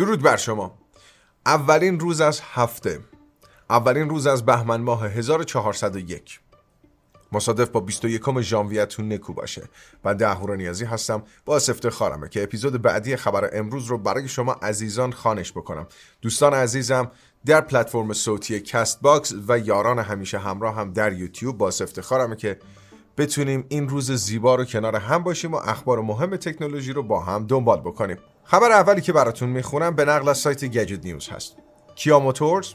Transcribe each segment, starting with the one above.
درود بر شما. اولین روز از هفته. اولین روز از بهمن ماه 1401 مصادف با 21 ژانویه‌تون نکو باشه. بنده اهورا نیازی هستم. باعث افتخارمه که اپیزود بعدی خبر امروز رو برای شما عزیزان خوانش بکنم. دوستان عزیزم در پلتفرم صوتی کست باکس و یاران همیشه همراه هم در یوتیوب باعث افتخارمه که بتونیم این روز زیبا رو کنار هم باشیم و اخبار مهم تکنولوژی رو با هم دنبال بکنیم. خبر اولی که براتون می‌خونم به نقل از سایت گجت نیوز هست. کیا موتورز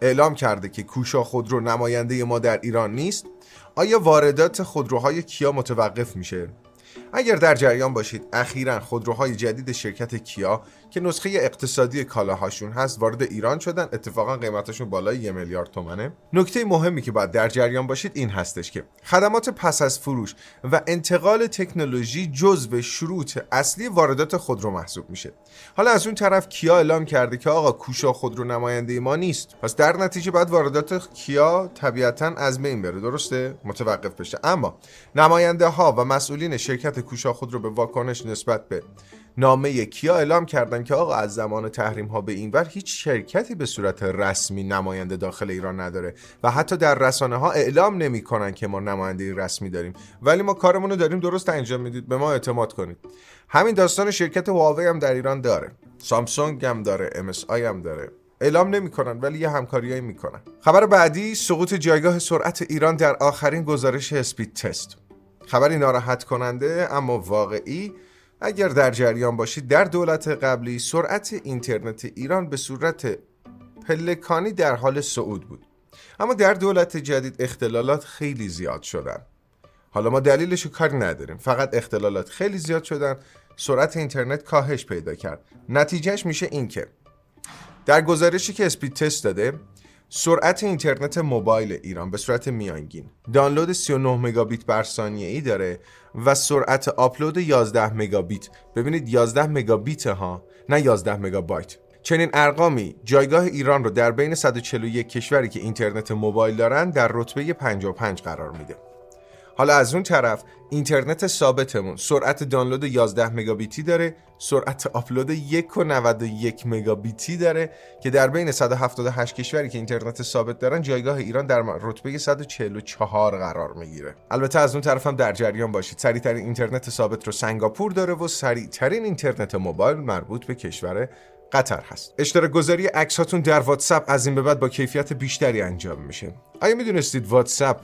اعلام کرده که کوشا خودرو نماینده ما در ایران نیست. آیا واردات خودروهای کیا متوقف میشه؟ اگر در جریان باشید اخیرا خودروهای جدید شرکت کیا که نسخه اقتصادی کالاهاشون هست وارد ایران شدن. اتفاقا قیمتشون بالای یه میلیارد تومنه. نکته مهمی که باید در جریان باشید این هستش که خدمات پس از فروش و انتقال تکنولوژی جزو شروط اصلی واردات خودرو محسوب میشه. حالا از اون طرف کیا اعلام کرده که آقا کوشا خودرو نماینده ما نیست. پس در نتیجه بعد واردات کیا طبیعتا از بین بره. درسته؟ متوقف بشه. اما نماینده ها و مسئولین شرکت کوشا خودرو به واکنش نسبت به نامه کیا اعلام کردن که آقا از زمان تحریم ها به اینور هیچ شرکتی به صورت رسمی نماینده داخل ایران نداره و حتی در رسانه ها اعلام نمی‌کنن که ما نماینده رسمی داریم. ولی ما کارمون رو داریم درست انجام می‌دید. به ما اعتماد کنید. همین داستان شرکت هواوی هم در ایران داره. سامسونگ هم داره. MSI هم داره. اعلام نمی‌کنن ولی یه همکاریایی می‌کنن. خبر بعدی سقوط جایگاه سرعت ایران در آخرین گزارش اسپید تست. خبری ناراحت کننده اما واقعی اگر در جریان باشید در دولت قبلی سرعت اینترنت ایران به صورت پلکانی در حال صعود بود. اما در دولت جدید اختلالات خیلی زیاد شدن. حالا ما دلیلش کاری نداریم. فقط اختلالات خیلی زیاد شدن. سرعت اینترنت کاهش پیدا کرد. نتیجهش میشه این که در گزارشی که اسپید تست داده سرعت اینترنت موبایل ایران به صورت میانگین. دانلود 39 مگابیت بر ثانیه ای داره و سرعت آپلود 11 مگابیت. ببینید 11 مگابیت ها نه 11 مگابایت. چنین ارقامی جایگاه ایران رو در بین 141 کشوری که اینترنت موبایل دارن در رتبه 55 قرار میده. حالا از اون طرف اینترنت ثابتمون. سرعت دانلود 11 مگابیتی داره. سرعت آپلود 1.91 مگابیتی داره که در بین 178 کشوری که اینترنت ثابت دارن جایگاه ایران در رتبه 144 قرار می‌گیره. البته از اون طرف هم در جریان باشید. سریعترین اینترنت ثابت رو سنگاپور داره و سریعترین اینترنت موبایل مربوط به کشور قطر هست. اشتراک گذاری عکساتون در واتساپ از این به بعد با کیفیت بیشتری انجام میشه. آیا می‌دونستید واتساپ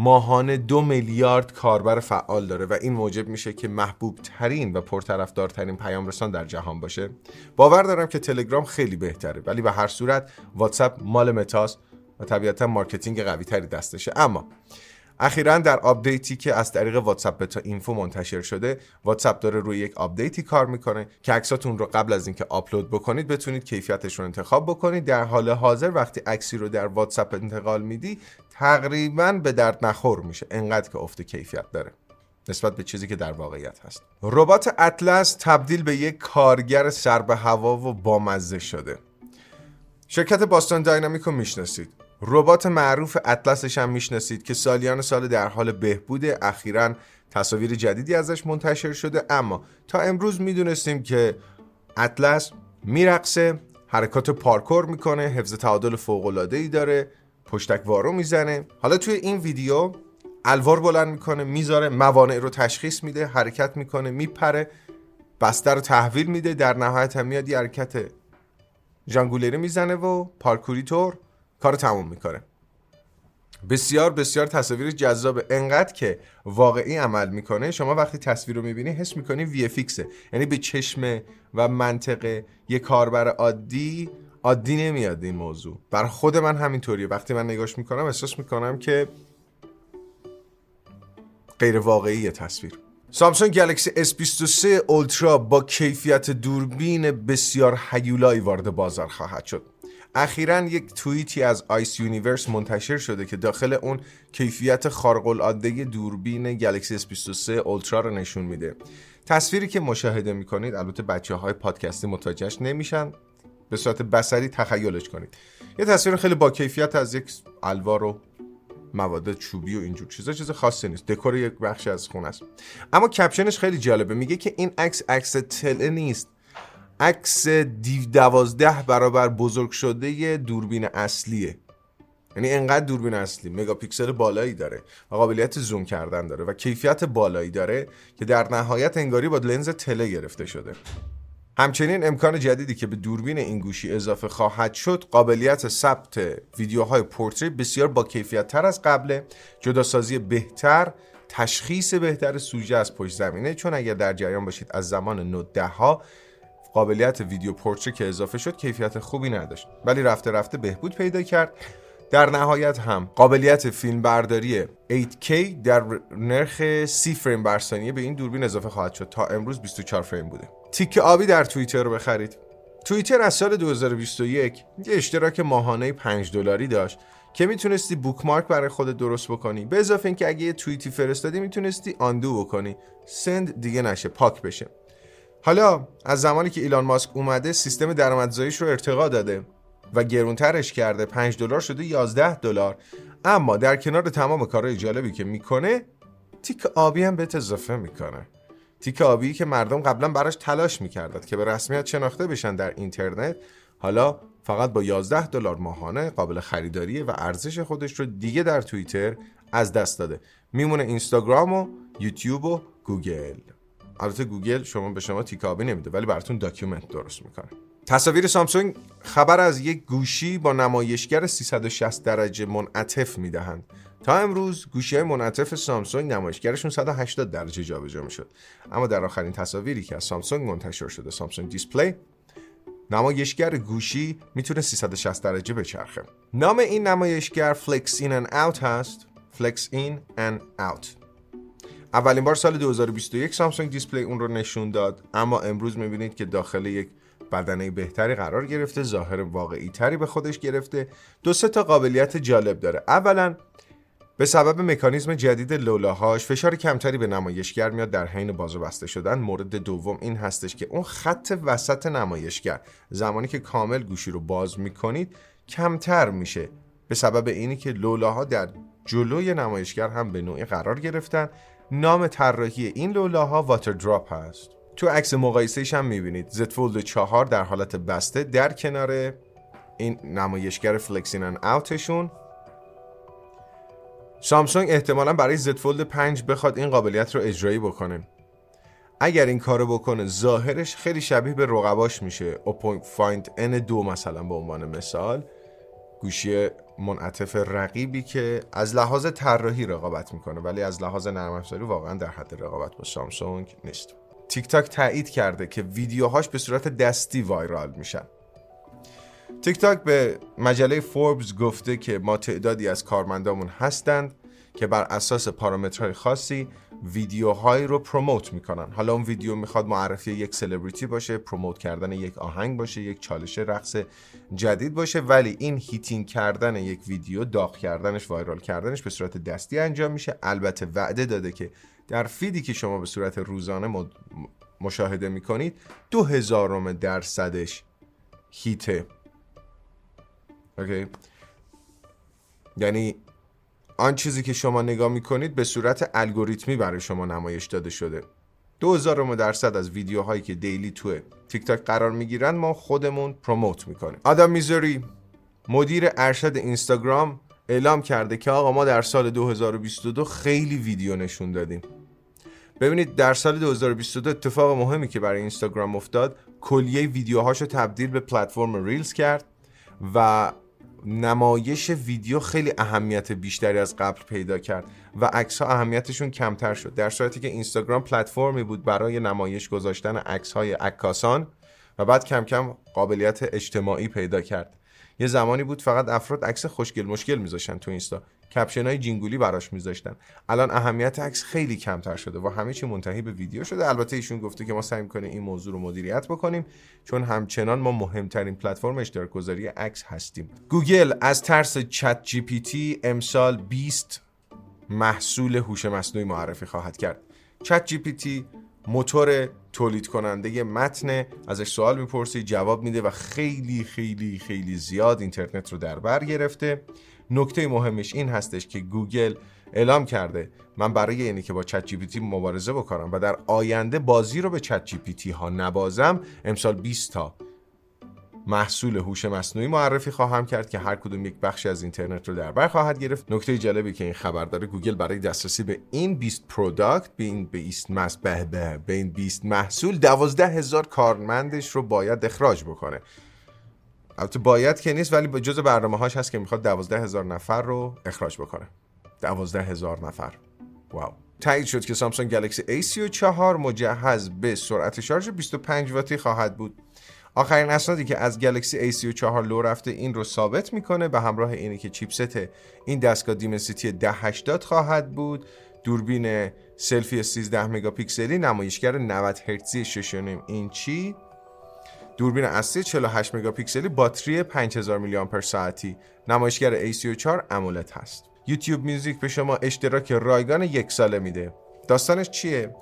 ماهانه دو میلیارد کاربر فعال داره و این موجب میشه که محبوب ترین و پرطرفدارترین پیام رسان در جهان باشه. باور دارم که تلگرام خیلی بهتره ولی به هر صورت واتساپ مال متاست و طبیعتا marketing قوی تری دستشه. اما اخیرا در آپدیتی که از طریق واتساپ بتا اینفو منتشر شده واتساپ داره روی یک آپدیتی کار می‌کنه که عکساتون رو قبل از اینکه آپلود بکنید بتونید کیفیتش رو انتخاب بکنید. در حال حاضر وقتی عکسی رو در واتساپ انتقال میدی تقریبا به درد نخور میشه. انقدر که افت کیفیت داره. نسبت به چیزی که در واقعیت هست. ربات اطلس تبدیل به یک کارگر سر به هوا و بامزه شده. شرکت بوستون داینامیک رو می‌شناسید. ربات معروف اطلسش هم می‌شناسید که سالیان سال در حال بهبود اخیرا تصاویر جدیدی ازش منتشر شده. اما تا امروز می‌دونستیم که اطلس میرقصه حرکات پارکور می‌کنه حفظ تعادل فوق ای داره. پشتک وارو می‌زنه. حالا توی این ویدیو الوار بلند می‌کنه می‌ذاره موانع رو تشخیص میده حرکت می‌کنه میپره بستر رو تحویل میده در نهایت هم میاد یه حرکت جانگولری می‌زنه و پارکوری طور کار تموم می‌کنه. بسیار بسیار تصاویر جذاب انقدر که واقعی عمل می‌کنه شما وقتی تصویر رو می‌بینی حس می‌کنی وی فیکسه یعنی به چشم و منطقه یه کاربر عادی عادی نمیاد این موضوع. بر خود من همینطوریه. وقتی من نگاش می‌کنم احساس می‌کنم که غیر واقعی تصویر. سامسونگ گلکسی S23 اولترا با کیفیت دوربین بسیار هیولایی وارد بازار خواهد شد. اخیرا یک توییتی از آیس یونیورس منتشر شده که داخل اون کیفیت خارق العاده دوربین گلکسی S23 اولترا رو نشون میده. تصویری که مشاهده می‌کنید البته بچه های پادکستی متوجهش نمیشن. به صورت بصری تخیلش کنید. یه تصویر خیلی با کیفیت از یک الوار و مواد چوبی و اینجور چیزا چیز خاصی نیست. دکور یک بخش از خونه است. اما caption ش خیلی جالبه. میگه که این عکس عکس تله نیست. عکس دیو دوازده برابر بزرگ شده دوربین اصلیه. یعنی انقدر دوربین اصلی مگاپیکسل بالایی داره و قابلیت زوم کردن داره و کیفیت بالایی داره که در نهایت انگاری با لنز تله گرفته شده. همچنین امکان جدیدی که به دوربین این گوشی اضافه خواهد شد قابلیت ثبت ویدیوهای پورتری بسیار با کیفیت تر از قبله. جداسازی بهتر تشخیص بهتر سوژه از پشت زمینه. چون اگر در جریان باشید از زمان ده ها قابلیت ویدیو پورتری که اضافه شد کیفیت خوبی نداشت. ولی رفته رفته بهبود پیدا کرد. در نهایت هم قابلیت فیلم برداری 8K در نرخ 30 فریم بر ثانیه به این دوربین اضافه خواهد شد. تا امروز 24 فریم بوده. تیک آبی در توییتر رو بخرید. توییتر از سال 2021 یه اشتراک ماهانه 5 دلاری داشت که می‌تونستی بوکمارک برای خودت درست بکنی. به اضافه اینکه اگه یه توییتی فرستادی می‌تونستی آندو بکنی. سند دیگه نشه پاک بشه. حالا از زمانی که ایلان ماسک اومده سیستم درآمدزاییش رو ارتقا داده و گرونترش کرده. 5 دلار شده 11 دلار. اما در کنار تمام کارهای جالبی که می‌کنه تیک آبی هم بهت اضافه می‌کنه. تیک آبی که مردم قبلا براش تلاش می‌کردند که به رسمیت شناخته بشن در اینترنت حالا فقط با 11 دلار ماهانه قابل خریداریه و ارزش خودش رو دیگه در توییتر از دست داده. میمونه اینستاگرام و یوتیوب و گوگل. البته گوگل شما به شما تیک آبی نمیده ولی براتون document درست می‌کنه. تصاویر سامسونگ خبر از یک گوشی با نمایشگر 360 درجه منعطف می‌دهند. تا امروز گوشی های منعطف سامسونگ نمایشگرشون 180 درجه جابجا می‌شد. اما در آخرین تصاویری که از سامسونگ منتشر شده سامسونگ دیسپلی نمایشگر گوشی می‌تونه 360 درجه بچرخه. نام این نمایشگر Flex In and Out هست. Flex In and Out اولین بار سال 2021 سامسونگ دیسپلی اون رو نشون داد اما امروز می‌بینید که داخل یک بدنه بهتری قرار گرفته ظاهر واقعی تری به خودش گرفته. دو سه تا قابلیت جالب داره. اولا به سبب مکانیزم جدید لولاهاش فشار کمتری به نمایشگر میاد. در حین باز و بسته شدن مورد دوم این هستش که اون خط وسط نمایشگر زمانی که کامل گوشی رو باز می‌کنید کمتر میشه. به سبب اینی که لولاها در جلوی نمایشگر هم به نوعی قرار گرفتن. نام طراحی این لولاها واتر دراپ هست. تو عکس مقایسهش هم می‌بینید. زد فولد 4 در حالت بسته در کنار این نمایشگر فلکسین ان اوتشون سامسونگ احتمالا برای زد فولد 5 بخواد این قابلیت رو اجرایی بکنه. اگر این کارو بکنه ظاهرش خیلی شبیه به رقباش میشه. Oppo Find N دو مثلا به عنوان مثال. گوشی منعطف رقیبی که از لحاظ طراحی رقابت می‌کنه ولی از لحاظ نرم افزاری واقعا در حد رقابت با سامسونگ نیست. تیک تاک تایید کرده که ویدیوهاش به صورت دستی viral میشن. تیک تاک به مجله فوربس گفته که ما تعدادی از کارمندامون هستند که بر اساس پارامترهای خاصی ویدیوهایی رو promote می‌کنن. حالا اون ویدیو می‌خواد معرفی یک سلبریتی باشه promote کردن یک آهنگ باشه یک چالش رقص جدید باشه ولی این heating کردن یک ویدیو داغ کردنش viral کردنش به صورت دستی انجام میشه. البته وعده داده که در feed ی که شما به صورت روزانه مشاهده می‌کنید دو هزارم درصدش heat ه OK؟ یعنی آن چیزی که شما نگاه می‌کنید به صورت الگوریتمی برای شما نمایش داده شده. دو هزارم درصد از ویدیوهایی که daily توی تیک تاک قرار می‌گیرن ما خودمون promote می‌کنیم. آدام موسری مدیر ارشد اینستاگرام اعلام کرده که آقا ما در سال 2022 خیلی ویدیو نشون دادیم. ببینید در سال 2022 اتفاق مهمی که برای اینستاگرام افتاد کلیه ویدیوهاشو تبدیل به پلتفرم ریلز کرد و نمایش ویدیو خیلی اهمیت بیشتری از قبل پیدا کرد و عکس ها اهمیتشون کمتر شد. در صورتی که اینستاگرام پلتفرمی بود برای نمایش گذاشتن عکس های عکاسان و بعد کم کم قابلیت اجتماعی پیدا کرد. یه زمانی بود فقط افراد عکس خوشگل مشکل میذاشتن تو اینستا. کپشن های جینگولی براش میذاشتن. الان اهمیت عکس خیلی کمتر شده و همه چی منتهی به ویدیو شده. البته ایشون گفته که ما سعی می‌کنیم این موضوع رو مدیریت بکنیم چون همچنان ما مهمترین پلتفرم اشتراک گذاری عکس هستیم. گوگل از ترس چت جی پی تی امسال 20 محصول هوش مصنوعی معرفی خواهد کرد. چت جی پی تی موتور تولید کننده متن ازش سوال می‌پرسی جواب میده و خیلی خیلی خیلی زیاد اینترنت رو در بر گرفته. نکته مهمش این هستش که گوگل اعلام کرده من برای اینی که با چت جی پی مبارزه بکنم و در آینده بازی رو به چت جی پی تی ها نبازم امسال 20 تا محصول هوش مصنوعی معرفی خواهم کرد که هر کدوم یک بخشی از اینترنت رو در بر خواهد گرفت. نکته جالبی که این خبر داره گوگل برای دسترسی به این 20 product به این 20 مس به به به این 20 محصول 12 هزار کارمندش رو باید اخراج بکنه. البته باید که نیست ولی جز برنامه هاش هست که می‌خواد 12 هزار نفر رو اخراج بکنه. 12 هزار نفر. wow. تایید شد که سامسونگ گلکسی A34 مجهز به سرعت شارژ 25 واتی خواهد بود. آخرین اسنادی که از گلکسی A34 لو رفته این رو ثابت می‌کنه به همراه اینی که چیپست این دستگاه دیمنسیتی 1080 خواهد بود. دوربین سلفی 13 مگاپیکسلی نمایشگر 90 هرتزی 6.5 اینچی. دوربین اصلی 48 مگاپیکسلی باتری 5000 میلی آمپر ساعتی. نمایشگر A34 AMOLED هست. یوتیوب میوزیک به شما اشتراک رایگان یک ساله میده. داستانش چیه؟